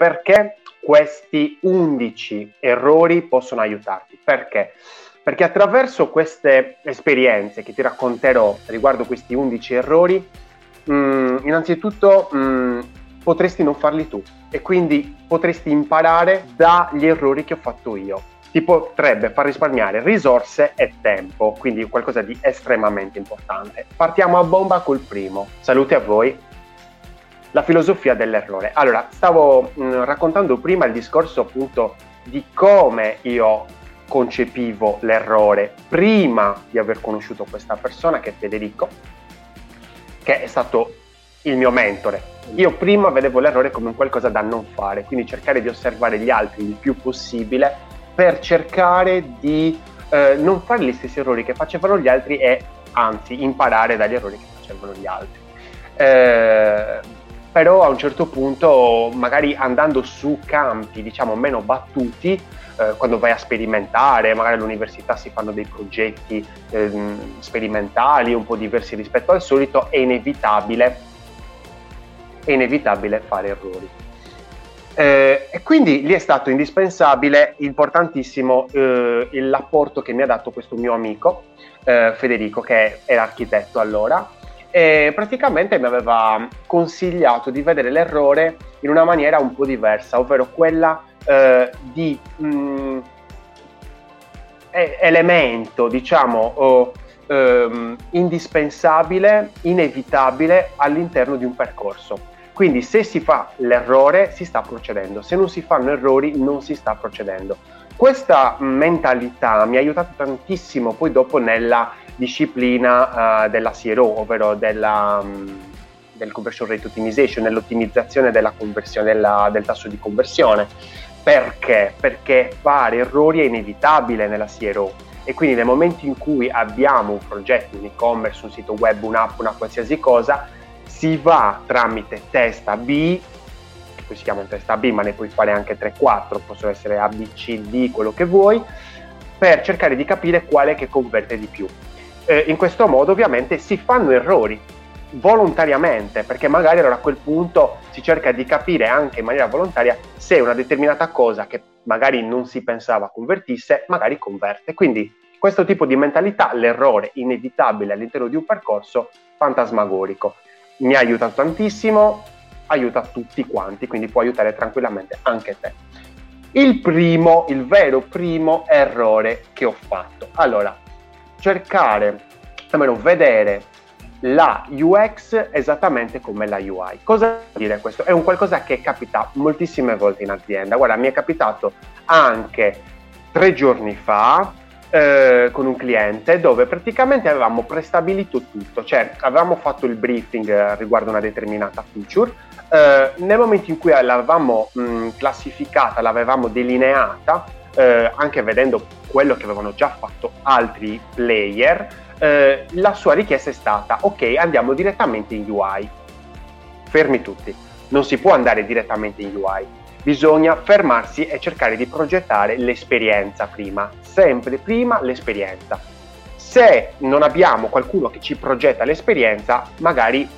perché questi 11 errori possono aiutarti. Perché? Perché attraverso queste esperienze che ti racconterò riguardo questi 11 errori, mh, mm, innanzitutto mh, mm, potresti non farli tu e quindi potresti imparare dagli errori che ho fatto io. Ti potrebbe far risparmiare risorse e tempo, quindi qualcosa di estremamente importante. Partiamo a bomba col primo. Salute a voi. La filosofia dell'errore. Allora, stavo mh, mm, raccontando prima il discorso appunto di come io concepivo l'errore prima di aver conosciuto questa persona che è Federico, che è stato il mio mentore. Io prima vedevo l'errore come qualcosa da non fare, quindi cercare di osservare gli altri il più possibile per cercare di eh, non fare gli stessi errori che facevano gli altri e anzi imparare dagli errori che facevano gli altri. Eh, però a un certo punto, magari andando su campi diciamo meno battuti, eh, quando vai a sperimentare, magari all'università si fanno dei progetti eh, sperimentali un po' diversi rispetto al solito, è inevitabile è inevitabile fare errori. Eh, e quindi lì è stato indispensabile, importantissimo, eh, l'apporto che mi ha dato questo mio amico eh, Federico, che era architetto allora, e praticamente mi aveva consigliato di vedere l'errore in una maniera un po' diversa, ovvero quella eh, di mh, mm, elemento, diciamo, oh, ehm, indispensabile, inevitabile all'interno di un percorso. Quindi se si fa l'errore si sta procedendo, se non si fanno errori non si sta procedendo. Questa mentalità mi ha aiutato tantissimo poi dopo nella disciplina uh, della CRO, ovvero della, um, del conversion rate optimization, nell'ottimizzazione della della, del tasso di conversione. Perché? Perché fare errori è inevitabile nella CRO e quindi nel momento in cui abbiamo un progetto, un e-commerce, un sito web, un'app, una qualsiasi cosa, si va tramite testa B, che poi si chiama testa B, ma ne puoi fare anche 3-4, possono essere A, B, C, D, quello che vuoi, per cercare di capire quale che converte di più. Eh, in questo modo ovviamente si fanno errori volontariamente, perché magari allora a quel punto si cerca di capire anche in maniera volontaria se una determinata cosa che magari non si pensava convertisse, magari converte. Quindi questo tipo di mentalità, l'errore inevitabile all'interno di un percorso fantasmagorico mi ha aiutato tantissimo, aiuta tutti quanti, quindi può aiutare tranquillamente anche te. Il primo, il vero primo errore che ho fatto. Allora, cercare, almeno vedere la UX esattamente come la UI. Cosa vuol dire questo? È un qualcosa che capita moltissime volte in azienda. Guarda, mi è capitato anche tre giorni fa eh, con un cliente dove praticamente avevamo prestabilito tutto, cioè avevamo fatto il briefing eh, riguardo una determinata feature, eh, nel momento in cui l'avevamo mh, classificata, l'avevamo delineata, eh, anche vedendo quello che avevano già fatto altri player, eh, la sua richiesta è stata ok andiamo direttamente in UI, fermi tutti, non si può andare direttamente in UI bisogna fermarsi e cercare di progettare l'esperienza prima, sempre prima l'esperienza. Se non abbiamo qualcuno che ci progetta l'esperienza, magari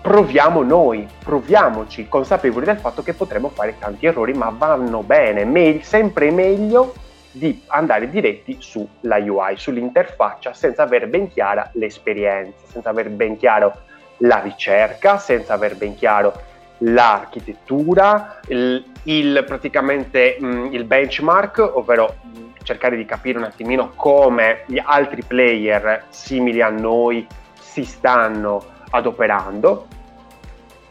proviamo noi, proviamoci consapevoli del fatto che potremo fare tanti errori, ma vanno bene, me- sempre meglio di andare diretti sulla UI, sull'interfaccia, senza avere ben chiara l'esperienza, senza avere ben chiaro la ricerca, senza avere ben chiaro l'architettura, il, il praticamente mh, mm, il benchmark, ovvero mh, cercare di capire un attimino come gli altri player simili a noi si stanno adoperando.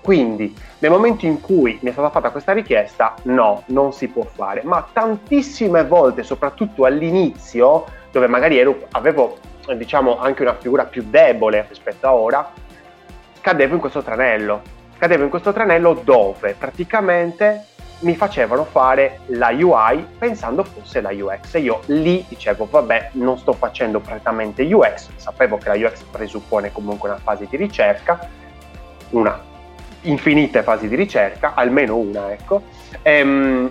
Quindi nel momento in cui mi è stata fatta questa richiesta, no, non si può fare, ma tantissime volte, soprattutto all'inizio, dove magari ero, avevo diciamo anche una figura più debole rispetto a ora, cadevo in questo tranello cadevo in questo tranello dove praticamente mi facevano fare la UI pensando fosse la UX e io lì dicevo vabbè non sto facendo prettamente UX, sapevo che la UX presuppone comunque una fase di ricerca, una infinite fasi di ricerca, almeno una ecco, ehm,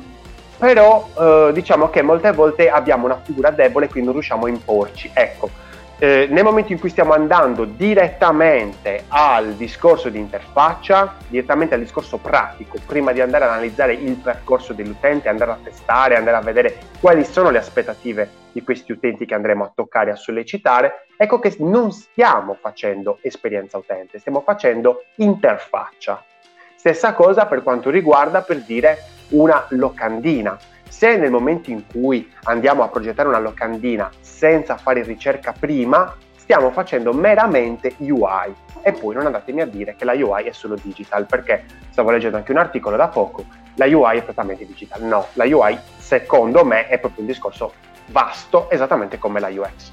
però eh, diciamo che molte volte abbiamo una figura debole quindi non riusciamo a imporci, ecco eh, nel momento in cui stiamo andando direttamente al discorso di interfaccia, direttamente al discorso pratico, prima di andare ad analizzare il percorso dell'utente, andare a testare, andare a vedere quali sono le aspettative di questi utenti che andremo a toccare a sollecitare, ecco che non stiamo facendo esperienza utente, stiamo facendo interfaccia. Stessa cosa per quanto riguarda, per dire, una locandina se nel momento in cui andiamo a progettare una locandina senza fare ricerca prima, stiamo facendo meramente UI. E poi non andatemi a dire che la UI è solo digital, perché stavo leggendo anche un articolo da poco, la UI è prettamente digital. No, la UI secondo me è proprio un discorso vasto, esattamente come la UX.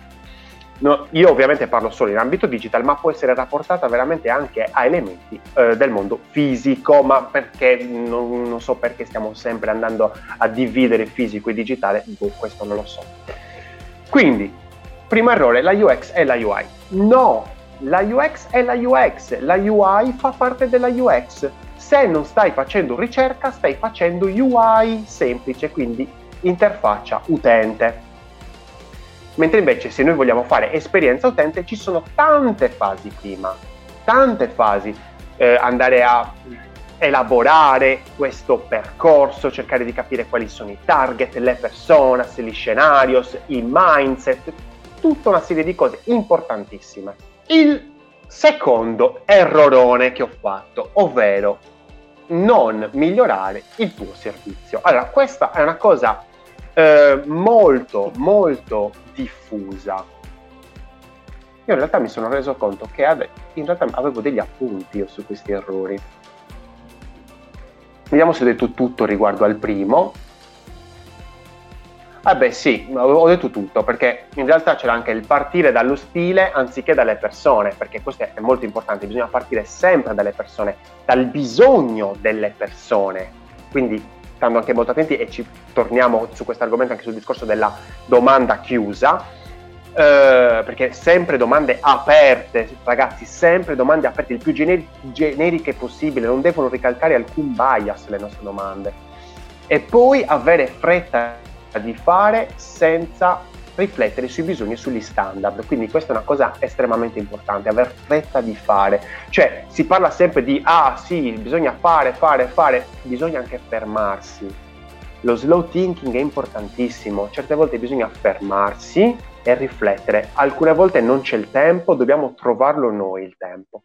No, io ovviamente parlo solo in ambito digital, ma può essere rapportata veramente anche a elementi eh, del mondo fisico, ma perché non, non, so perché stiamo sempre andando a dividere fisico e digitale, boh, questo non lo so. Quindi, primo errore, la UX è la UI. No, la UX è la UX, la UI fa parte della UX. Se non stai facendo ricerca, stai facendo UI semplice, quindi interfaccia utente Mentre invece se noi vogliamo fare esperienza utente ci sono tante fasi prima, tante fasi, eh, andare a elaborare questo percorso, cercare di capire quali sono i target, le persone, gli scenarios, il mindset, tutta una serie di cose importantissime. Il secondo errorone che ho fatto, ovvero non migliorare il tuo servizio. Allora, questa è una cosa eh, molto, molto diffusa. Io in realtà mi sono reso conto che ave- in realtà avevo degli appunti io su questi errori. Vediamo se ho detto tutto riguardo al primo. Ah beh sì, ho detto tutto perché in realtà c'era anche il partire dallo stile anziché dalle persone, perché questo è molto importante, bisogna partire sempre dalle persone, dal bisogno delle persone. Quindi stando anche molto attenti e ci torniamo su questo argomento anche sul discorso della domanda chiusa, eh, perché sempre domande aperte, ragazzi, sempre domande aperte, il più generi- generiche possibile, non devono ricalcare alcun bias le nostre domande. E poi avere fretta di fare senza riflettere sui bisogni e sugli standard. Quindi questa è una cosa estremamente importante, aver fretta di fare. Cioè si parla sempre di ah sì, bisogna fare, fare, fare, bisogna anche fermarsi. Lo slow thinking è importantissimo, certe volte bisogna fermarsi e riflettere, alcune volte non c'è il tempo, dobbiamo trovarlo noi il tempo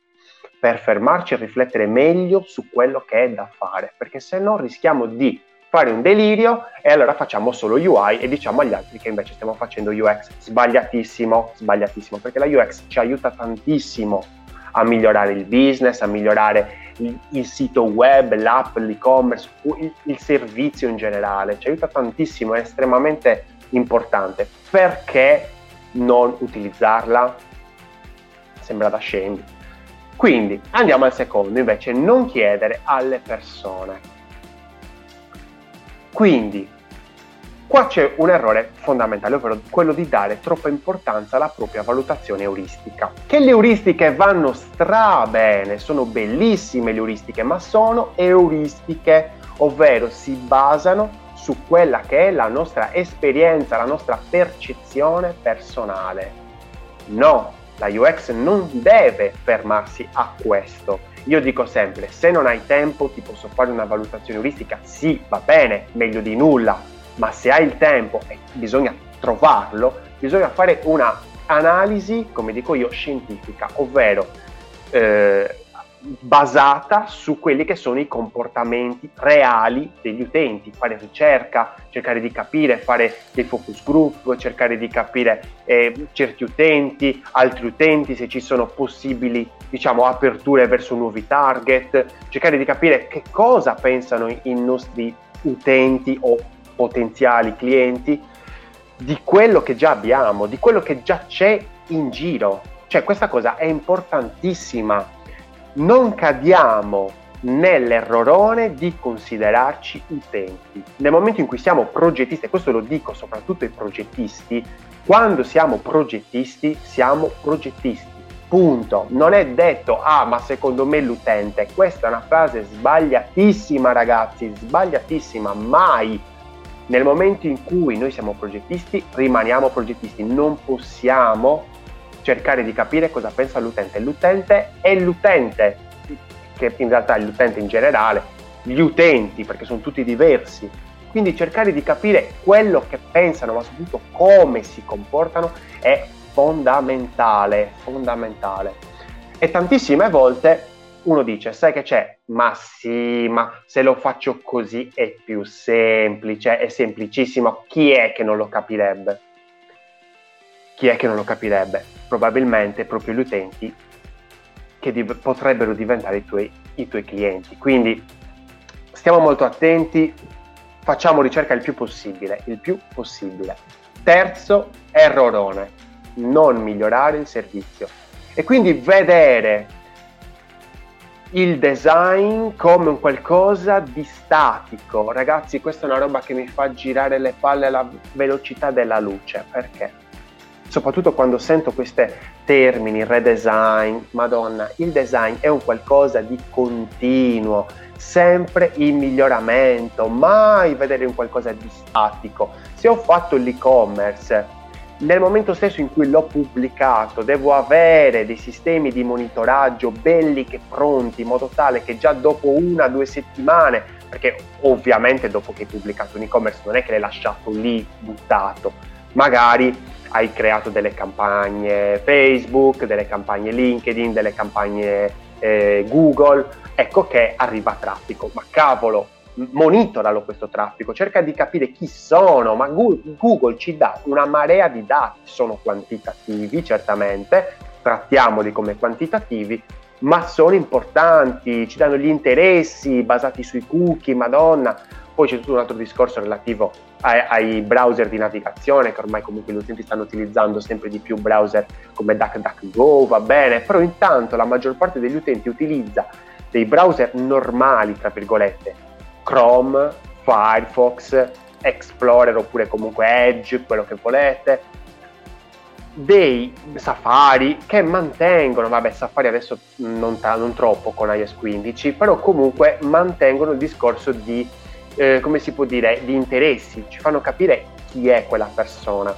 per fermarci e riflettere meglio su quello che è da fare, perché se no rischiamo di fare un delirio e allora facciamo solo UI e diciamo agli altri che invece stiamo facendo UX. Sbagliatissimo, sbagliatissimo, perché la UX ci aiuta tantissimo a migliorare il business, a migliorare il, il sito web, l'app, l'e-commerce, il, il servizio in generale. Ci aiuta tantissimo, è estremamente importante. Perché non utilizzarla? Sembra da scemi. Quindi andiamo al secondo, invece non chiedere alle persone quindi, qua c'è un errore fondamentale, ovvero quello di dare troppa importanza alla propria valutazione euristica. Che le euristiche vanno stra bene, sono bellissime le euristiche, ma sono euristiche, ovvero si basano su quella che è la nostra esperienza, la nostra percezione personale. No, la UX non deve fermarsi a questo io dico sempre, se non hai tempo ti posso fare una valutazione euristica, sì, va bene, meglio di nulla, ma se hai il tempo e bisogna trovarlo, bisogna fare una analisi, come dico io, scientifica, ovvero eh, basata su quelli che sono i comportamenti reali degli utenti, fare ricerca, cercare di capire, fare dei focus group, cercare di capire eh, certi utenti, altri utenti, se ci sono possibili diciamo, aperture verso nuovi target, cercare di capire che cosa pensano i nostri utenti o potenziali clienti di quello che già abbiamo, di quello che già c'è in giro. Cioè questa cosa è importantissima non cadiamo nell'errorone di considerarci utenti. Nel momento in cui siamo progettisti, e questo lo dico soprattutto ai progettisti, quando siamo progettisti, siamo progettisti. Punto. Non è detto, ah, ma secondo me l'utente. Questa è una frase sbagliatissima, ragazzi, sbagliatissima. Mai nel momento in cui noi siamo progettisti, rimaniamo progettisti. Non possiamo cercare di capire cosa pensa l'utente. L'utente è l'utente, che in realtà è l'utente in generale, gli utenti, perché sono tutti diversi. Quindi cercare di capire quello che pensano, ma soprattutto come si comportano, è fondamentale, fondamentale. E tantissime volte uno dice, sai che c'è? Ma sì, ma se lo faccio così è più semplice, è semplicissimo. Chi è che non lo capirebbe? Chi è che non lo capirebbe? Probabilmente proprio gli utenti che di- potrebbero diventare i tuoi, i tuoi clienti. Quindi stiamo molto attenti, facciamo ricerca il più possibile, il più possibile. Terzo errorone, non migliorare il servizio. E quindi vedere il design come un qualcosa di statico. Ragazzi, questa è una roba che mi fa girare le palle alla velocità della luce. Perché? Soprattutto quando sento questi termini, redesign, madonna, il design è un qualcosa di continuo, sempre in miglioramento, mai vedere un qualcosa di statico. Se ho fatto l'e-commerce, nel momento stesso in cui l'ho pubblicato devo avere dei sistemi di monitoraggio belli che pronti in modo tale che già dopo una o due settimane perché ovviamente dopo che hai pubblicato un e-commerce non è che l'hai lasciato lì buttato magari hai creato delle campagne Facebook, delle campagne LinkedIn, delle campagne eh, Google, ecco che arriva traffico. Ma cavolo, monitoralo questo traffico, cerca di capire chi sono, ma Google ci dà una marea di dati, sono quantitativi certamente, trattiamoli come quantitativi, ma sono importanti, ci danno gli interessi basati sui cookie, madonna, poi c'è tutto un altro discorso relativo ai, ai, browser di navigazione, che ormai comunque gli utenti stanno utilizzando sempre di più browser come DuckDuckGo, va bene, però intanto la maggior parte degli utenti utilizza dei browser normali, tra virgolette, Chrome, Firefox, Explorer oppure comunque Edge, quello che volete, dei Safari che mantengono, vabbè Safari adesso non, ta- non troppo con iOS 15, però comunque mantengono il discorso di, eh, come si può dire, di interessi, ci fanno capire chi è quella persona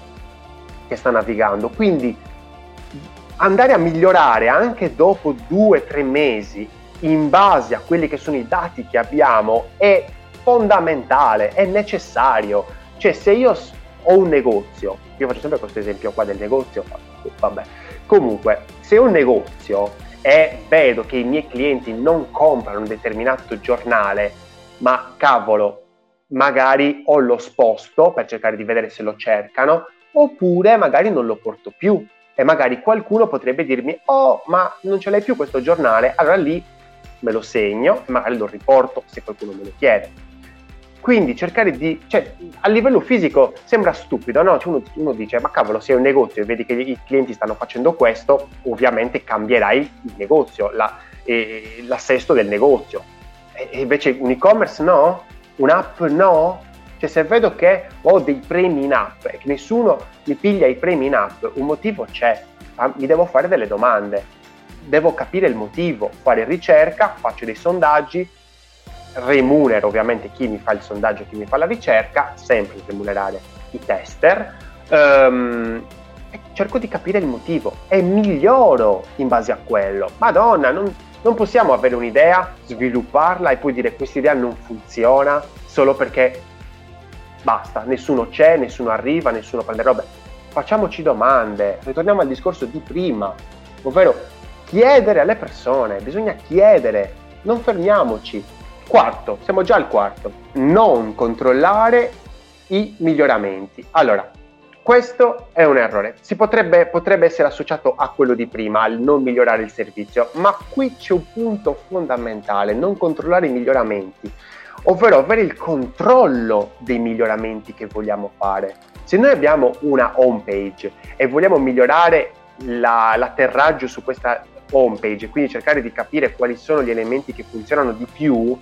che sta navigando. Quindi andare a migliorare anche dopo due o tre mesi in base a quelli che sono i dati che abbiamo è fondamentale, è necessario. Cioè se io ho un negozio, io faccio sempre questo esempio qua del negozio, vabbè, comunque se ho un negozio e vedo che i miei clienti non comprano un determinato giornale, ma cavolo, magari o lo sposto per cercare di vedere se lo cercano, oppure magari non lo porto più e magari qualcuno potrebbe dirmi oh ma non ce l'hai più questo giornale allora lì me lo segno e magari lo riporto se qualcuno me lo chiede. Quindi cercare di, cioè a livello fisico sembra stupido, no? Cioè uno, uno, dice ma cavolo sei un negozio e vedi che i clienti stanno facendo questo, ovviamente cambierai il negozio, la, eh, l'assesto del negozio. E, invece un e-commerce no? Un'app no? Cioè se vedo che ho dei premi in app e che nessuno mi piglia i premi in app, un motivo c'è, mi devo fare delle domande. Devo capire il motivo, fare ricerca, faccio dei sondaggi, remunero ovviamente chi mi fa il sondaggio, chi mi fa la ricerca, sempre remunerare i tester, um, cerco di capire il motivo. E miglioro in base a quello. Madonna, non, non possiamo avere un'idea, svilupparla e poi dire questa idea non funziona solo perché basta, nessuno c'è, nessuno arriva, nessuno prende robe. Facciamoci domande, ritorniamo al discorso di prima, ovvero chiedere alle persone, bisogna chiedere, non fermiamoci. Quarto, siamo già al quarto, non controllare i miglioramenti. Allora, questo è un errore, potrebbe, potrebbe essere associato a quello di prima, al non migliorare il servizio, ma qui c'è un punto fondamentale, non controllare i miglioramenti, ovvero avere il controllo dei miglioramenti che vogliamo fare. Se noi abbiamo una home page e vogliamo migliorare la, l'atterraggio su questa homepage, quindi cercare di capire quali sono gli elementi che funzionano di più,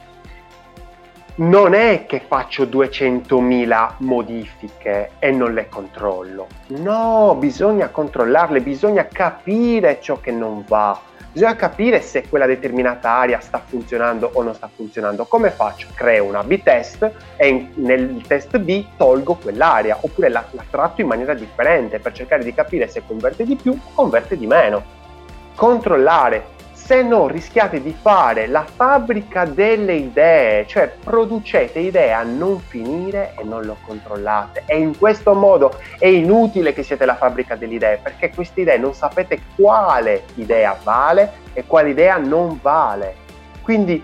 non è che faccio 200.000 modifiche e non le controllo. No, bisogna controllarle, bisogna capire ciò che non va. Bisogna capire se quella determinata area sta funzionando o non sta funzionando. Come faccio? Creo una B-test e nel test B tolgo quell'area oppure la, la tratto in maniera differente per cercare di capire se converte di più o converte di meno. Controllare se no rischiate di fare la fabbrica delle idee, cioè producete idee a non finire e non lo controllate. E in questo modo è inutile che siete la fabbrica delle idee, perché queste idee non sapete quale idea vale e quale idea non vale. Quindi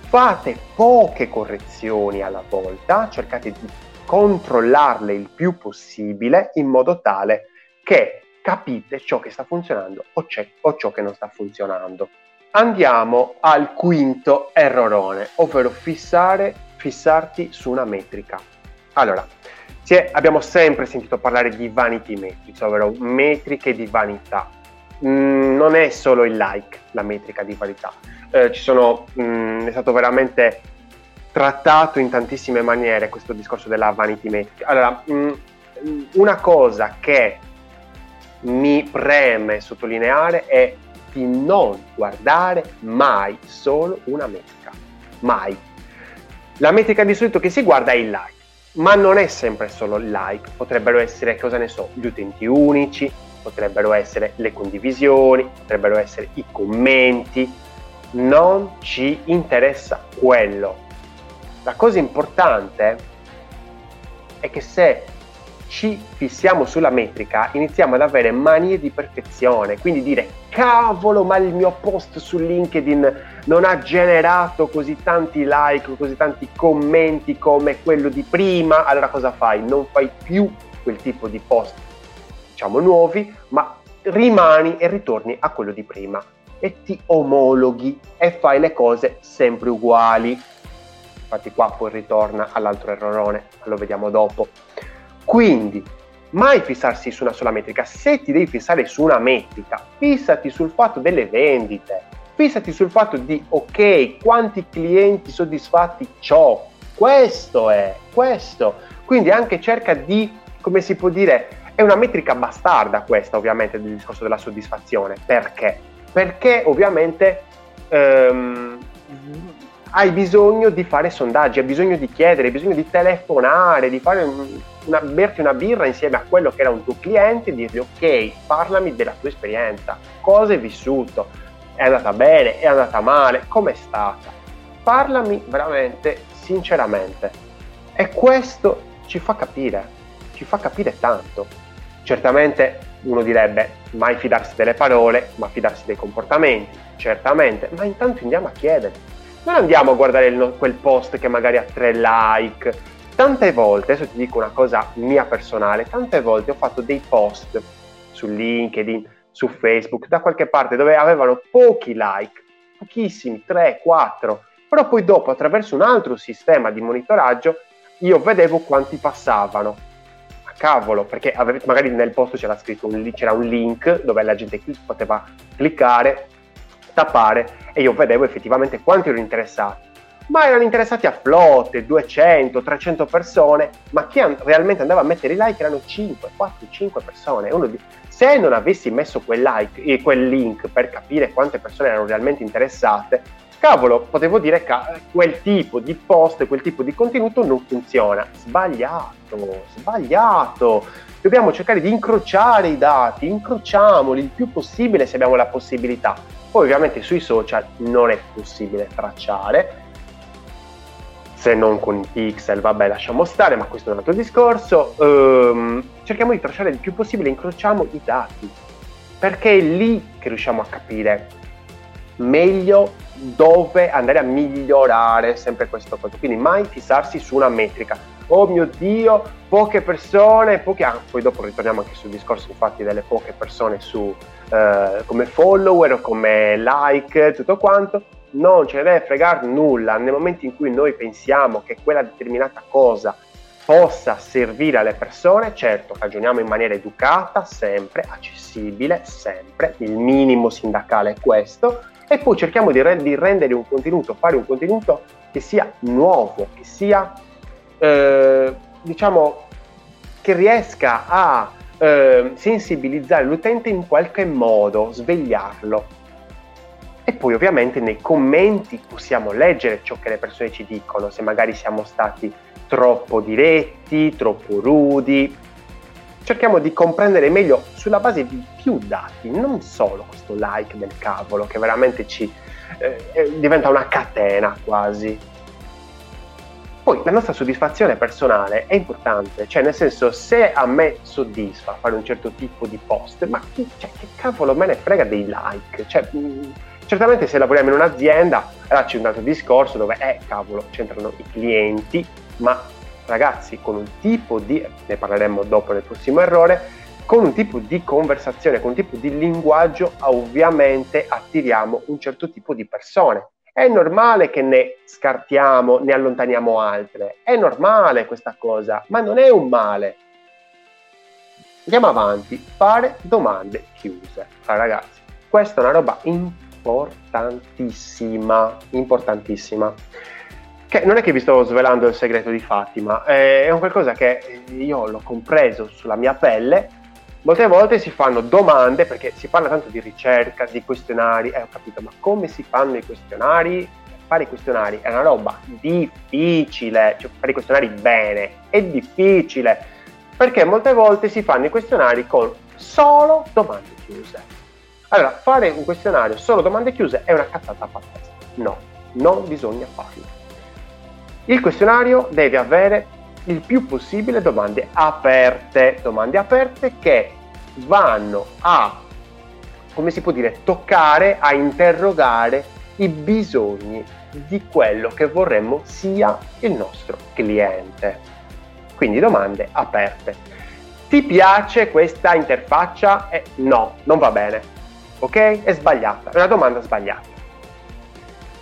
fate poche correzioni alla volta, cercate di controllarle il più possibile in modo tale che capite ciò che sta funzionando o, o ciò che non sta funzionando. Andiamo al quinto errorone, ovvero fissare, fissarti su una metrica. Allora, è, abbiamo sempre sentito parlare di vanity metrics, ovvero metriche di vanità. Mm, non è solo il like la metrica di vanità, eh, sono, mm, è stato veramente trattato in tantissime maniere questo discorso della vanity metric. Allora, mm, una cosa che mi preme sottolineare è di non guardare mai solo una metrica. Mai. La metrica di solito che si guarda è il like, ma non è sempre solo il like, potrebbero essere, cosa ne so, gli utenti unici, potrebbero essere le condivisioni, potrebbero essere i commenti. Non ci interessa quello. La cosa importante è che se ci fissiamo sulla metrica, iniziamo ad avere manie di perfezione, quindi dire cavolo, ma il mio post su LinkedIn non ha generato così tanti like, così tanti commenti come quello di prima, allora cosa fai? Non fai più quel tipo di post, diciamo nuovi, ma rimani e ritorni a quello di prima e ti omologhi e fai le cose sempre uguali. Infatti qua poi ritorna all'altro errorone, lo vediamo dopo. Quindi, mai fissarsi su una sola metrica. Se ti devi fissare su una metrica, fissati sul fatto delle vendite, fissati sul fatto di, ok, quanti clienti soddisfatti ho. Questo è, questo. Quindi anche cerca di, come si può dire, è una metrica bastarda questa ovviamente del discorso della soddisfazione. Perché? Perché ovviamente ehm, hai bisogno di fare sondaggi, hai bisogno di chiedere, hai bisogno di telefonare, di una, berti una birra insieme a quello che era un tuo cliente e dirgli ok, parlami della tua esperienza, cosa hai vissuto, è andata bene, è andata male, com'è stata? Parlami veramente sinceramente. E questo ci fa capire, ci fa capire tanto. Certamente uno direbbe mai fidarsi delle parole, ma fidarsi dei comportamenti, certamente, ma intanto andiamo a chiedere non andiamo a guardare il, quel post che magari ha tre like. Tante volte, adesso ti dico una cosa mia personale, tante volte ho fatto dei post su LinkedIn, su Facebook, da qualche parte dove avevano pochi like, pochissimi, 3, 4, però poi dopo attraverso un altro sistema di monitoraggio io vedevo quanti passavano. Ma cavolo, perché magari nel post c'era scritto un, c'era un link dove la gente poteva cliccare tappare e io vedevo effettivamente quanti erano interessati. Ma erano interessati a flotte, 200, 300 persone, ma chi an- realmente andava a mettere i like erano 5, 4, 5 persone. Di- se non avessi messo quel like e quel link per capire quante persone erano realmente interessate, cavolo, potevo dire che quel tipo di post, quel tipo di contenuto non funziona. Sbagliato, sbagliato. Dobbiamo cercare di incrociare i dati, incrociamoli il più possibile se abbiamo la possibilità poi ovviamente sui social non è possibile tracciare, se non con i pixel, vabbè lasciamo stare, ma questo è un altro discorso. Ehm, cerchiamo di tracciare il più possibile, incrociamo i dati, perché è lì che riusciamo a capire meglio dove andare a migliorare sempre questo cosa. Quindi mai fissarsi su una metrica. Oh mio Dio, poche persone, poche... Ah, poi dopo ritorniamo anche sul discorso infatti delle poche persone su, eh, come follower o come like, tutto quanto, non ce ne deve fregare nulla. Nel momento in cui noi pensiamo che quella determinata cosa possa servire alle persone, certo, ragioniamo in maniera educata, sempre, accessibile, sempre, il minimo sindacale è questo, e poi cerchiamo di, re- di rendere un contenuto, fare un contenuto che sia nuovo, che sia, eh, diciamo, che riesca a eh, sensibilizzare l'utente in qualche modo, svegliarlo. E poi ovviamente nei commenti possiamo leggere ciò che le persone ci dicono, se magari siamo stati troppo diretti, troppo rudi. Cerchiamo di comprendere meglio sulla base di più dati, non solo questo like del cavolo che veramente ci eh, eh diventa una catena quasi. Poi la nostra soddisfazione personale è importante, cioè nel senso se a me soddisfa fare un certo tipo di post, ma chi, cioè, che cavolo me ne frega dei like? Cioè, mh, certamente se lavoriamo in un'azienda, allora c'è un altro discorso dove, eh cavolo, c'entrano i clienti, ma ragazzi con un tipo di, ne parleremo dopo nel prossimo errore, con un tipo di conversazione, con un tipo di linguaggio, ovviamente attiriamo un certo tipo di persone è normale che ne scartiamo, ne allontaniamo altre, è normale questa cosa, ma non è un male. Andiamo avanti, fare domande chiuse. Allora, ragazzi, questa è una roba importantissima, importantissima. Che non è che vi sto svelando il segreto di Fatima, è un qualcosa che io l'ho compreso sulla mia pelle molte volte si fanno domande, perché si parla tanto di ricerca, di questionari, eh, ho capito, ma come si fanno i questionari? Fare i questionari è una roba difficile, cioè fare i questionari bene è difficile, perché molte volte si fanno i questionari con solo domande chiuse. Allora, fare un questionario solo domande chiuse è una cazzata pazzesca. No, non bisogna farlo. Il questionario deve avere il più possibile domande aperte, domande aperte che vanno a, come si può dire, toccare, a interrogare i bisogni di quello che vorremmo sia il nostro cliente. Quindi domande aperte. Ti piace questa interfaccia? Eh, no, non va bene. Ok? È sbagliata, è una domanda sbagliata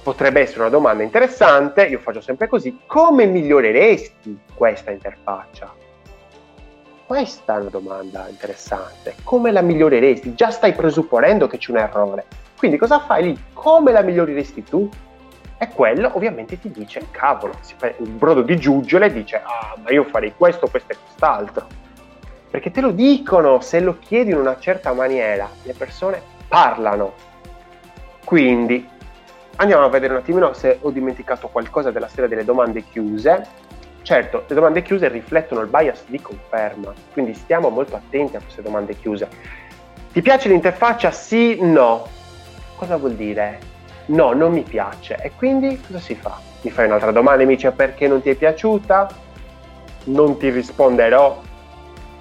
potrebbe essere una domanda interessante, io faccio sempre così, come miglioreresti questa interfaccia? Questa è una domanda interessante, come la miglioreresti? Già stai presupponendo che c'è un errore, quindi cosa fai lì? Come la miglioreresti tu? E quello ovviamente ti dice, cavolo, si fa un brodo di giuggiole dice, ah ma io farei questo, questo e quest'altro. Perché te lo dicono, se lo chiedi in una certa maniera, le persone parlano. Quindi Andiamo a vedere un attimino se ho dimenticato qualcosa della storia delle domande chiuse. Certo, le domande chiuse riflettono il bias di conferma, quindi stiamo molto attenti a queste domande chiuse. Ti piace l'interfaccia? Sì, no. Cosa vuol dire? No, non mi piace. E quindi cosa si fa? Mi fai un'altra domanda e mi dice perché non ti è piaciuta? Non ti risponderò.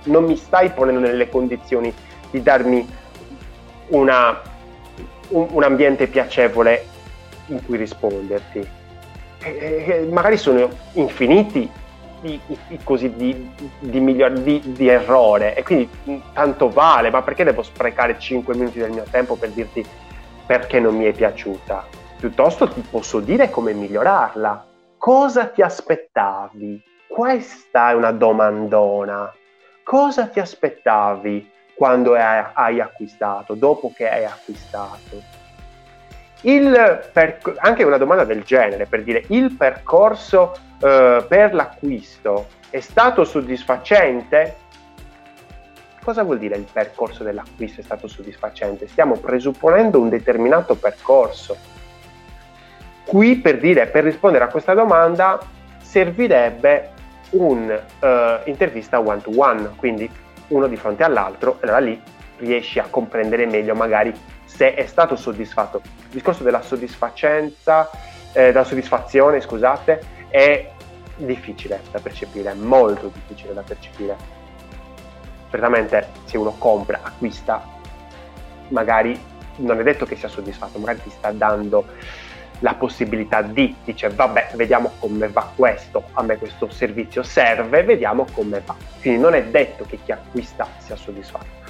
Non mi stai ponendo nelle condizioni di darmi una, un, un ambiente piacevole in cui risponderti. E, e, magari sono infiniti i, così di, di, miglior, di, di, errore e quindi mm, tanto vale, ma perché devo sprecare 5 minuti del mio tempo per dirti perché non mi è piaciuta? Piuttosto ti posso dire come migliorarla. Cosa ti aspettavi? Questa è una domandona. Cosa ti aspettavi quando hai acquistato, dopo che hai acquistato? Per, anche una domanda del genere, per dire il percorso eh, per l'acquisto è stato soddisfacente? Cosa vuol dire il percorso dell'acquisto è stato soddisfacente? Stiamo presupponendo un determinato percorso. Qui per dire, per rispondere a questa domanda servirebbe un'intervista uh, one to one, quindi uno di fronte all'altro, e allora lì riesci a comprendere meglio magari se è stato soddisfatto. Il discorso della soddisfacenza, eh, della soddisfazione, scusate, è difficile da percepire, molto difficile da percepire. Certamente se uno compra, acquista, magari non è detto che sia soddisfatto, magari ti sta dando la possibilità di, dice vabbè vediamo come va questo, a me questo servizio serve, vediamo come va. Quindi non è detto che chi acquista sia soddisfatto.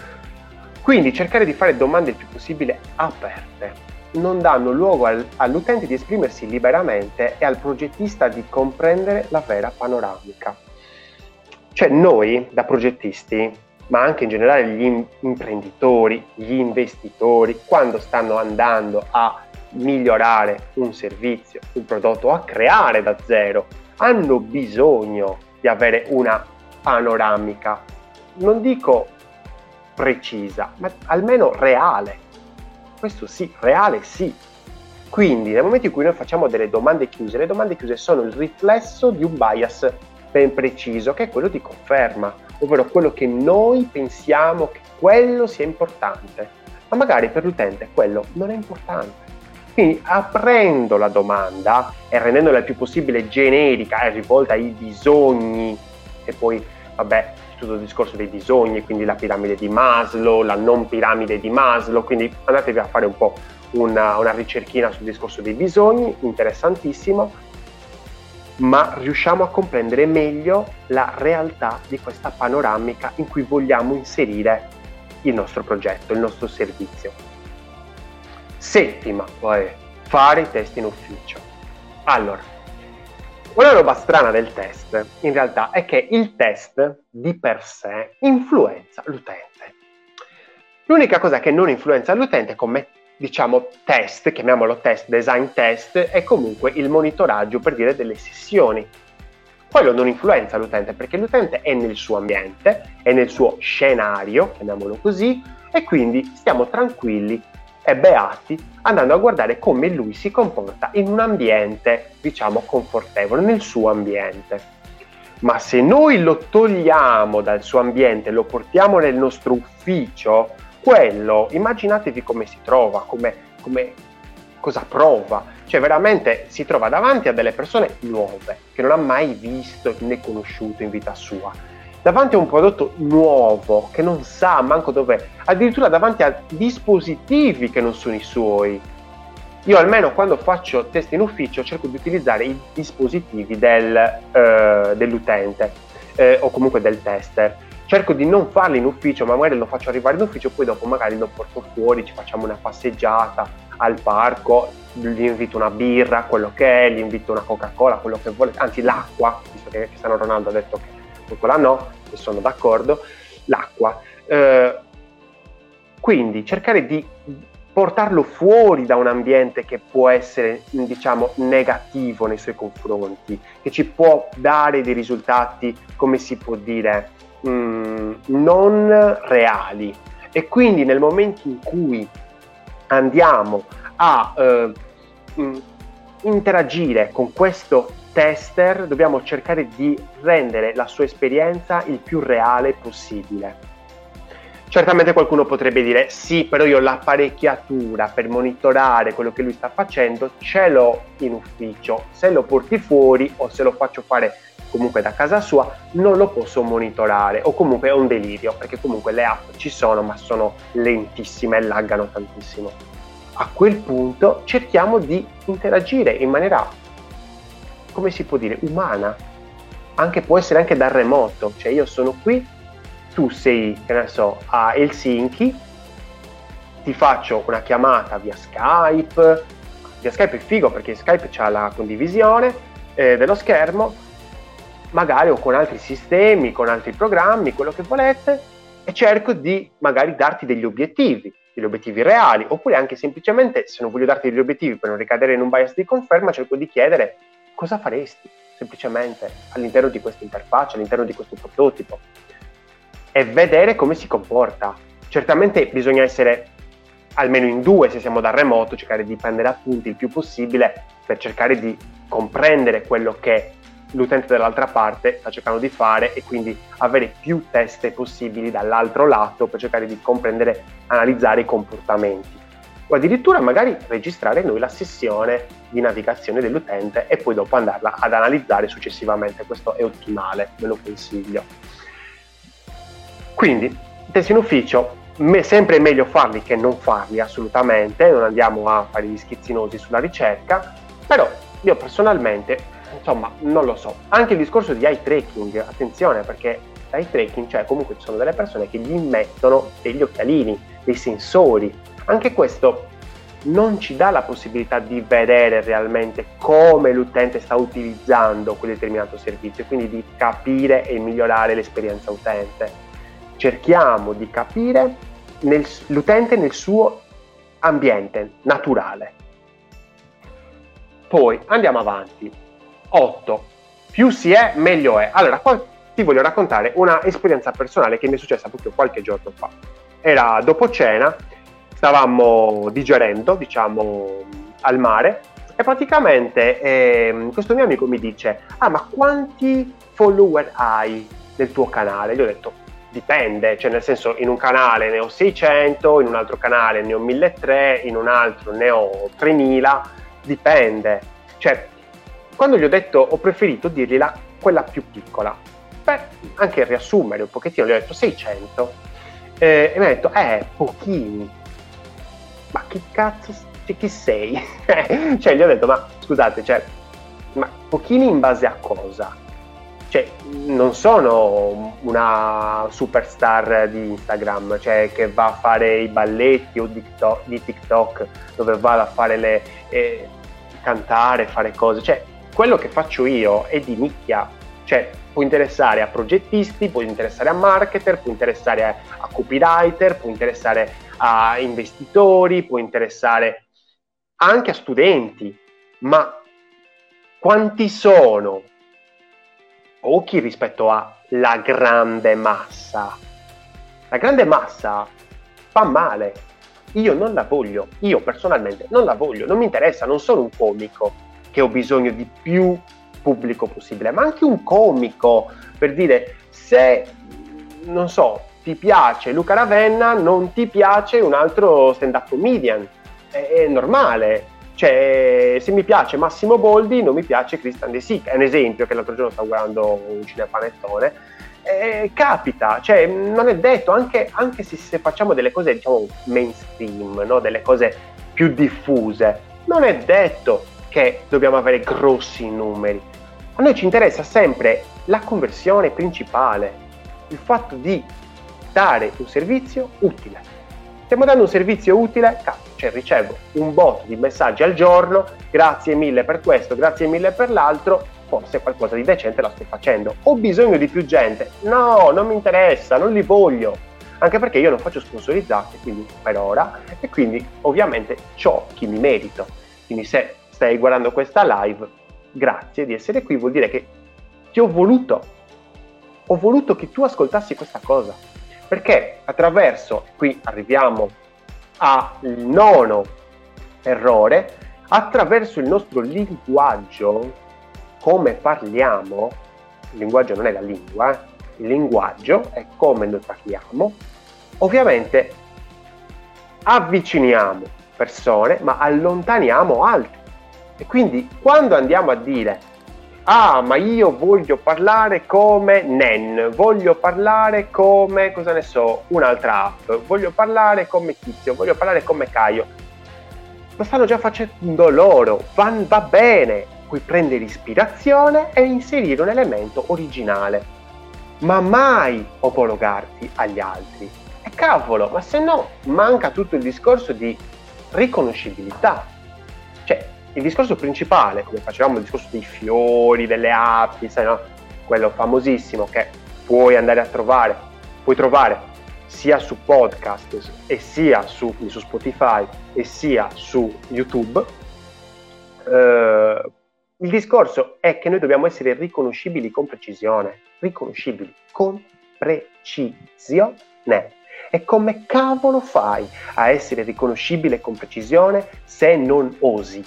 Quindi cercare di fare domande il più possibile aperte non danno luogo al, all'utente di esprimersi liberamente e al progettista di comprendere la vera panoramica. Cioè noi da progettisti, ma anche in generale gli imprenditori, gli investitori, quando stanno andando a migliorare un servizio, un prodotto, a creare da zero, hanno bisogno di avere una panoramica, non dico precisa, ma almeno reale. Questo sì, reale sì. Quindi nel momento in cui noi facciamo delle domande chiuse, le domande chiuse sono il riflesso di un bias ben preciso, che è quello di conferma, ovvero quello che noi pensiamo che quello sia importante, ma magari per l'utente quello non è importante. Quindi aprendo la domanda e rendendola il più possibile generica e rivolta ai bisogni, e poi, vabbè, tutto il discorso dei bisogni, quindi la piramide di Maslow, la non piramide di Maslow, quindi andatevi a fare un po' una, una ricerchina sul discorso dei bisogni, interessantissimo, ma riusciamo a comprendere meglio la realtà di questa panoramica in cui vogliamo inserire il nostro progetto, il nostro servizio. Settima, poi, fare i test in ufficio. Allora, una roba strana del test, in realtà, è che il test di per sé influenza l'utente. L'unica cosa che non influenza l'utente come diciamo test, chiamiamolo test, design test, è comunque il monitoraggio per dire delle sessioni. Quello non influenza l'utente perché l'utente è nel suo ambiente, è nel suo scenario, chiamiamolo così, e quindi stiamo tranquilli e beati andando a guardare come lui si comporta in un ambiente, diciamo, confortevole, nel suo ambiente. Ma se noi lo togliamo dal suo ambiente, lo portiamo nel nostro ufficio, quello, immaginatevi come si trova, come, come, cosa prova. Cioè veramente si trova davanti a delle persone nuove, che non ha mai visto né conosciuto in vita sua davanti a un prodotto nuovo che non sa manco dov'è, addirittura davanti a dispositivi che non sono i suoi. Io almeno quando faccio test in ufficio cerco di utilizzare i dispositivi del, eh, dell'utente eh, o comunque del tester. Cerco di non farli in ufficio, ma magari lo faccio arrivare in ufficio, poi dopo magari lo porto fuori, ci facciamo una passeggiata al parco, gli invito una birra, quello che è, gli invito una Coca-Cola, quello che vuole, anzi l'acqua, visto che Cristiano Ronaldo ha detto che quella no, e sono d'accordo, l'acqua. Eh, quindi cercare di portarlo fuori da un ambiente che può essere, diciamo, negativo nei suoi confronti, che ci può dare dei risultati, come si può dire, mh, mm, non reali. E quindi nel momento in cui andiamo a eh, mm, interagire con questo tester dobbiamo cercare di rendere la sua esperienza il più reale possibile. Certamente qualcuno potrebbe dire sì, però io l'apparecchiatura per monitorare quello che lui sta facendo ce l'ho in ufficio. Se lo porti fuori o se lo faccio fare comunque da casa sua, non lo posso monitorare o comunque è un delirio perché comunque le app ci sono ma sono lentissime e laggano tantissimo. A quel punto cerchiamo di interagire in maniera come si può dire, umana. Anche, può essere anche da remoto, cioè io sono qui, tu sei, che ne so, a Helsinki, ti faccio una chiamata via Skype, via Skype è figo perché Skype ha la condivisione eh, dello schermo, magari o con altri sistemi, con altri programmi, quello che volete, e cerco di magari darti degli obiettivi, degli obiettivi reali, oppure anche semplicemente se non voglio darti degli obiettivi per non ricadere in un bias di conferma, cerco di chiedere cosa faresti semplicemente all'interno di questa interfaccia, all'interno di questo prototipo e vedere come si comporta. Certamente bisogna essere almeno in due se siamo da remoto, cercare di prendere appunti il più possibile per cercare di comprendere quello che l'utente dall'altra parte sta cercando di fare e quindi avere più teste possibili dall'altro lato per cercare di comprendere, analizzare i comportamenti o addirittura magari registrare noi la sessione di navigazione dell'utente e poi dopo andarla ad analizzare successivamente. Questo è ottimale, ve lo consiglio. Quindi, test in ufficio, me, sempre meglio farli che non farli assolutamente, non andiamo a fare gli schizzinosi sulla ricerca, però io personalmente, insomma, non lo so. Anche il discorso di eye tracking, attenzione perché eye tracking, cioè comunque ci sono delle persone che gli mettono degli occhialini, dei sensori anche questo non ci dà la possibilità di vedere realmente come l'utente sta utilizzando quel determinato servizio, quindi di capire e migliorare l'esperienza utente. Cerchiamo di capire nel, l'utente nel suo ambiente naturale. Poi andiamo avanti. 8. Più si è, meglio è. Allora, qua ti voglio raccontare una esperienza personale che mi è successa proprio qualche giorno fa. Era dopo cena, stavamo digerendo, diciamo, al mare e praticamente eh, questo mio amico mi dice, ah ma quanti follower hai nel tuo canale? Gli ho detto, dipende, cioè nel senso in un canale ne ho 600, in un altro canale ne ho 1300, in un altro ne ho 3000, dipende. Cioè, quando gli ho detto ho preferito dirgli la, quella più piccola, per anche riassumere un pochettino, gli ho detto 600 eh, e mi ha detto, eh, pochini. Ma che cazzo, chi sei? cioè, gli ho detto, ma scusate, cioè, ma pochini in base a cosa? cioè, non sono una superstar di Instagram, cioè che va a fare i balletti o di TikTok, di TikTok dove va a fare le eh, cantare, fare cose, cioè quello che faccio io è di nicchia, cioè può interessare a progettisti, può interessare a marketer, può interessare a, a copywriter, può interessare a investitori, può interessare anche a studenti, ma quanti sono pochi rispetto alla grande massa. La grande massa fa male. Io non la voglio, io personalmente non la voglio, non mi interessa, non sono un comico che ho bisogno di più pubblico possibile, ma anche un comico per dire se non so, ti piace Luca Ravenna, non ti piace un altro stand-up comedian. È, è normale, cioè, se mi piace Massimo Boldi, non mi piace Christian De Sica. È un esempio che l'altro giorno stavo guardando un cinepanettone. Eh, capita, cioè, non è detto, anche, anche se, se, facciamo delle cose, diciamo, mainstream, no? delle cose più diffuse, non è detto che dobbiamo avere grossi numeri. A noi ci interessa sempre la conversione principale, il fatto di dare un servizio utile. Stiamo dando un servizio utile, cioè ricevo un botto di messaggi al giorno, grazie mille per questo, grazie mille per l'altro, forse qualcosa di decente la sto facendo. Ho bisogno di più gente? No, non mi interessa, non li voglio. Anche perché io non faccio sponsorizzati, quindi per ora, e quindi ovviamente ciò chi mi merito. Quindi se stai guardando questa live, grazie di essere qui, vuol dire che ti ho voluto, ho voluto che tu ascoltassi questa cosa perché attraverso, qui arriviamo al nono errore, attraverso il nostro linguaggio, come parliamo, il linguaggio non è la lingua, eh, il linguaggio è come noi parliamo, ovviamente avviciniamo persone ma allontaniamo altri. E quindi quando andiamo a dire ah ma io voglio parlare come Nen, voglio parlare come, cosa ne so, un'altra app, voglio parlare come Tizio, voglio parlare come Caio. Lo stanno già facendo loro, Van, va bene, puoi prendere ispirazione e inserire un elemento originale, ma mai omologarti agli altri. E cavolo, ma se no manca tutto il discorso di riconoscibilità. Il discorso principale, come facevamo il discorso dei fiori, delle api, sai, no? quello famosissimo che puoi andare a trovare, puoi trovare sia su podcast e sia su, su Spotify e sia su YouTube. Eh, il discorso è che noi dobbiamo essere riconoscibili con precisione, riconoscibili con precisione. E come cavolo fai a essere riconoscibile con precisione se non osi?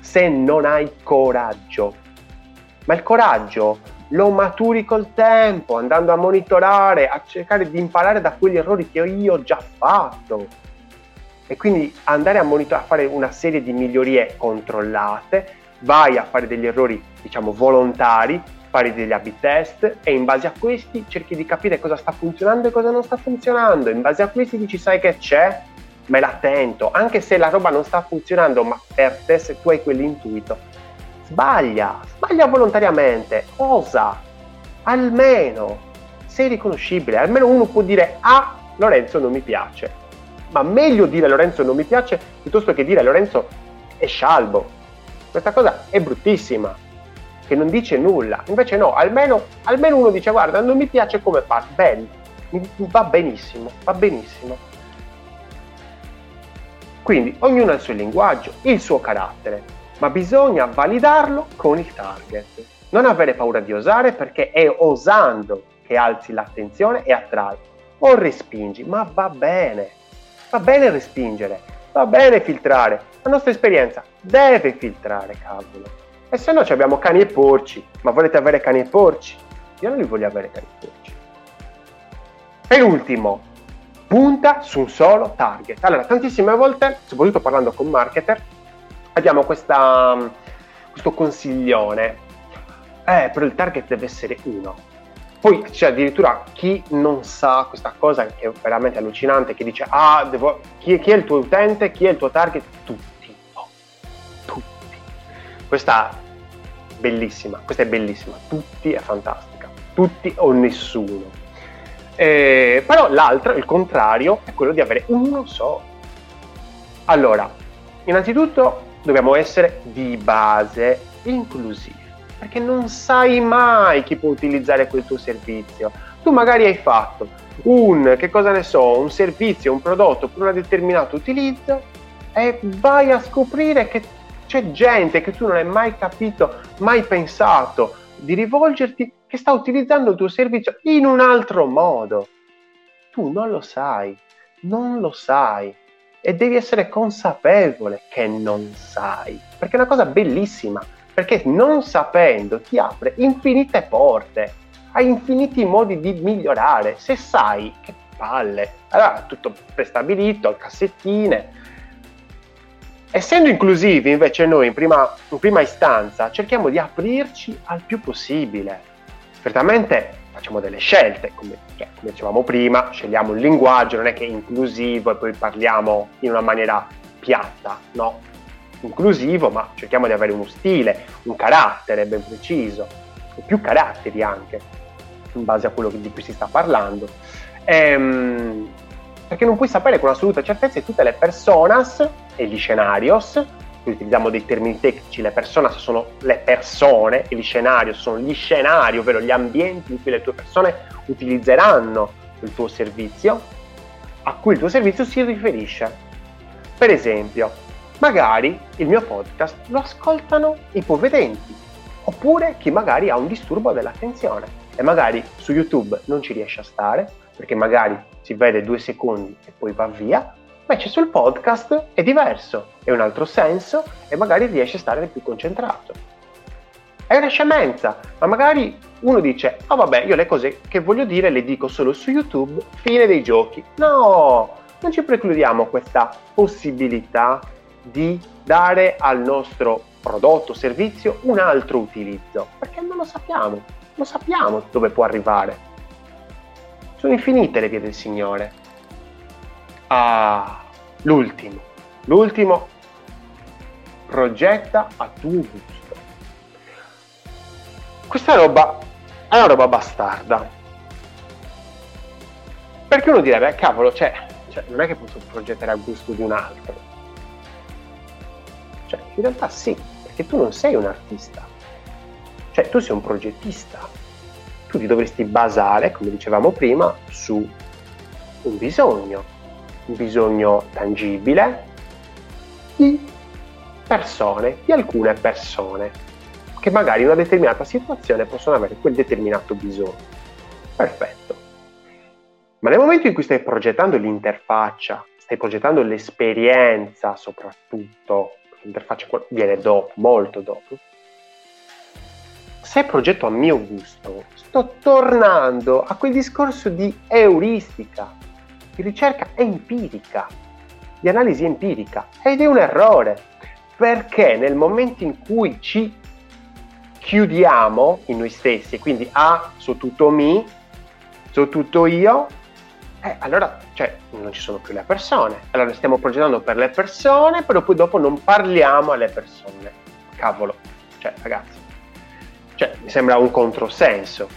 Se non hai coraggio. Ma il coraggio lo maturi col tempo, andando a monitorare, a cercare di imparare da quegli errori che io ho già fatto. E quindi andare a monitorare, a fare una serie di migliorie controllate, vai a fare degli errori, diciamo, volontari, fare degli a test e in base a questi cerchi di capire cosa sta funzionando e cosa non sta funzionando. In base a questi dici sai che c'è, me la tento, anche se la roba non sta funzionando, ma per te se tu hai quell'intuito, sbaglia, sbaglia volontariamente, osa, almeno sei riconoscibile, almeno uno può dire ah Lorenzo non mi piace, ma meglio dire Lorenzo non mi piace piuttosto che dire Lorenzo è scialbo. Questa cosa è bruttissima, che non dice nulla. Invece no, almeno, almeno uno dice guarda non mi piace come fa, bene, va benissimo, va benissimo quindi ognuno ha il suo linguaggio, il suo carattere. ma bisogna validarlo con il target. Non avere paura di osare perché è osando che alzi l'attenzione e attrai. O respingi, ma va bene, va bene respingere, va bene filtrare. La nostra esperienza deve filtrare, cavolo. E se no abbiamo cani e porci, ma volete avere cani e porci? Io non li voglio avere cani e porci. Penultimo, punta su un solo target. Allora, tantissime volte, soprattutto parlando con marketer, abbiamo questa, questo consiglione. Eh, però il target deve essere uno. Poi c'è addirittura chi non sa questa cosa che è veramente allucinante, che dice, ah, devo, chi, chi, è il tuo utente, chi è il tuo target? Tutti. Oh, tutti. Questa è bellissima, questa è bellissima, tutti è fantastica. Tutti o nessuno. Eh, però l'altro, il contrario, è quello di avere uno solo. Allora, innanzitutto dobbiamo essere di base inclusivi, perché non sai mai chi può utilizzare quel tuo servizio. Tu magari hai fatto un, che cosa ne so, un servizio, un prodotto per un determinato utilizzo e vai a scoprire che c'è gente che tu non hai mai capito, mai pensato di rivolgerti che sta utilizzando il tuo servizio in un altro modo. Tu non lo sai, non lo sai e devi essere consapevole che non sai, perché è una cosa bellissima, perché non sapendo ti apre infinite porte, hai infiniti modi di migliorare, se sai che palle, allora tutto prestabilito, cassettine. Essendo inclusivi invece noi in prima, in prima istanza cerchiamo di aprirci al più possibile, Certamente facciamo delle scelte, come, cioè, come, dicevamo prima, scegliamo il linguaggio, non è che è inclusivo e poi parliamo in una maniera piatta, no? Inclusivo, ma cerchiamo di avere uno stile, un carattere ben preciso, più caratteri anche, in base a quello di cui si sta parlando. Ehm, perché non puoi sapere con assoluta certezza che tutte le personas e gli scenarios qui utilizziamo dei termini tecnici, le persone sono le persone e gli scenari sono gli scenari, ovvero gli ambienti in cui le tue persone utilizzeranno il tuo servizio, a cui il tuo servizio si riferisce. Per esempio, magari il mio podcast lo ascoltano i ipovedenti, oppure chi magari ha un disturbo dell'attenzione e magari su YouTube non ci riesce a stare perché magari si vede due secondi e poi va via, Invece sul podcast è diverso, è un altro senso e magari riesce a stare più concentrato. È una scemenza, ma magari uno dice, oh vabbè, io le cose che voglio dire le dico solo su YouTube, fine dei giochi. No, non ci precludiamo questa possibilità di dare al nostro prodotto servizio un altro utilizzo, perché non lo sappiamo, non sappiamo dove può arrivare. Sono infinite le vie del Signore. Ah, L'ultimo, l'ultimo, progetta a tuo gusto. Questa roba è una roba bastarda. Perché uno direbbe, cavolo, cioè, cioè, non è che posso progettare a gusto di un altro. Cioè, in realtà sì, perché tu non sei un artista. Cioè, tu sei un progettista. Tu ti dovresti basare, come dicevamo prima, su un bisogno un bisogno tangibile di persone, di alcune persone, che magari in una determinata situazione possono avere quel determinato bisogno. Perfetto. Ma nel momento in cui stai progettando l'interfaccia, stai progettando l'esperienza soprattutto, l'interfaccia viene dopo, molto dopo, se progetto a mio gusto, sto tornando a quel discorso di euristica, di ricerca empirica, di analisi empirica ed è un errore perché nel momento in cui ci chiudiamo in noi stessi, quindi A su tutto mi, su tutto io, eh, allora cioè, non ci sono più le persone. Allora stiamo progettando per le persone, però poi dopo non parliamo alle persone. Cavolo, cioè ragazzi, cioè, mi sembra un controsenso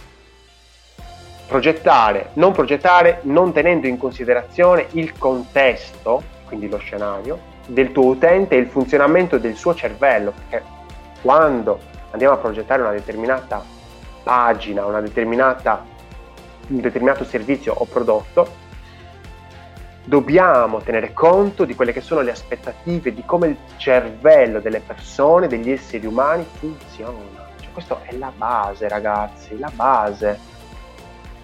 progettare, non progettare non tenendo in considerazione il contesto, quindi lo scenario, del tuo utente e il funzionamento del suo cervello, perché quando andiamo a progettare una determinata pagina, una determinata, un determinato servizio o prodotto, dobbiamo tenere conto di quelle che sono le aspettative, di come il cervello delle persone, degli esseri umani funziona. Cioè, questa è la base, ragazzi, la base.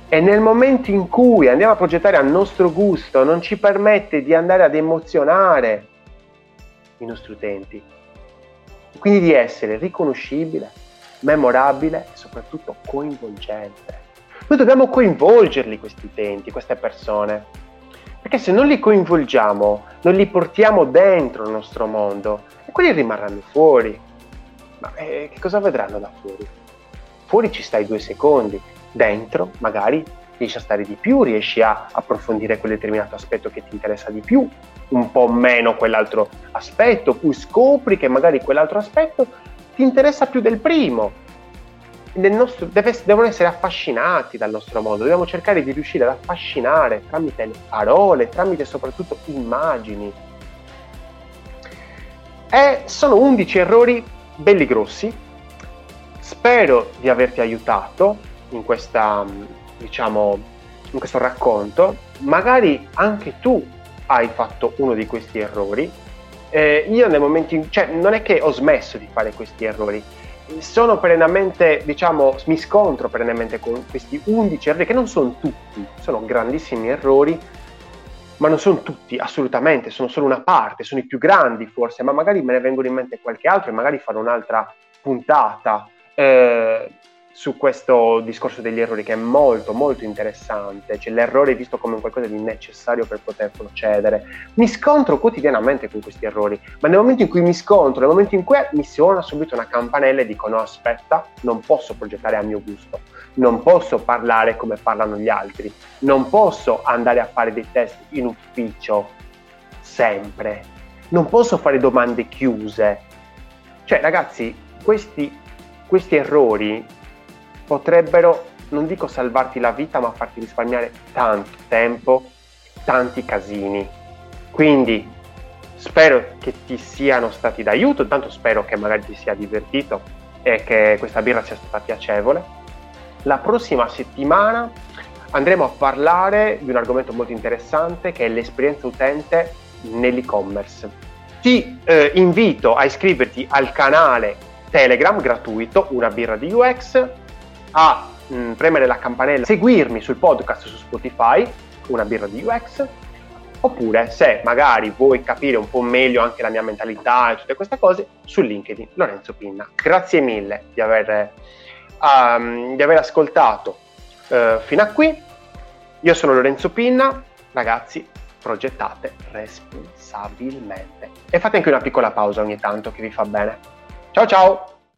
E nel momento in cui andiamo a progettare a nostro gusto, non ci permette di andare ad emozionare i nostri utenti. Quindi di essere riconoscibile, memorabile e soprattutto coinvolgente. Noi dobbiamo coinvolgerli questi utenti, queste persone, perché se non li coinvolgiamo, non li portiamo dentro il nostro mondo, e quelli rimarranno fuori. Ma eh, che cosa vedranno da fuori? Fuori ci stai due secondi, dentro magari riesci a stare di più, riesci a approfondire quel determinato aspetto che ti interessa di più, un po' meno quell'altro aspetto, poi scopri che magari quell'altro aspetto ti interessa più del primo nostro, deve, devono essere affascinati dal nostro mondo, dobbiamo cercare di riuscire ad affascinare tramite le parole, tramite soprattutto immagini. E sono 11 errori belli grossi. Spero di averti aiutato in, questa, diciamo, in questo racconto. Magari anche tu hai fatto uno di questi errori. Eh, io nel momento in cioè non è che ho smesso di fare questi errori, sono perennemente, diciamo, mi scontro perennemente con questi 11 errori, che non sono tutti, sono grandissimi errori, ma non sono tutti, assolutamente, sono solo una parte, sono i più grandi forse, ma magari me ne vengono in mente qualche altro e magari farò un'altra puntata. Eh, su questo discorso degli errori che è molto molto interessante, cioè l'errore è visto come qualcosa di necessario per poter procedere. Mi scontro quotidianamente con questi errori, ma nel momento in cui mi scontro, nel momento in cui mi suona subito una campanella e dico no aspetta, non posso progettare a mio gusto, non posso parlare come parlano gli altri, non posso andare a fare dei test in ufficio sempre, non posso fare domande chiuse. Cioè ragazzi, questi, questi errori potrebbero, non dico salvarti la vita, ma farti risparmiare tanto tempo, tanti casini. Quindi spero che ti siano stati d'aiuto, tanto spero che magari ti sia divertito e che questa birra sia stata piacevole. La prossima settimana andremo a parlare di un argomento molto interessante che è l'esperienza utente nell'e-commerce. Ti eh, invito a iscriverti al canale Telegram gratuito, una birra di UX, a mh, mm, premere la campanella, seguirmi sul podcast su Spotify, una birra di UX, oppure se magari vuoi capire un po' meglio anche la mia mentalità e tutte queste cose, su LinkedIn Lorenzo Pinna. Grazie mille di aver, um, di aver ascoltato uh, fino a qui. Io sono Lorenzo Pinna, ragazzi, progettate responsabilmente. E fate anche una piccola pausa ogni tanto che vi fa bene. Ciao ciao!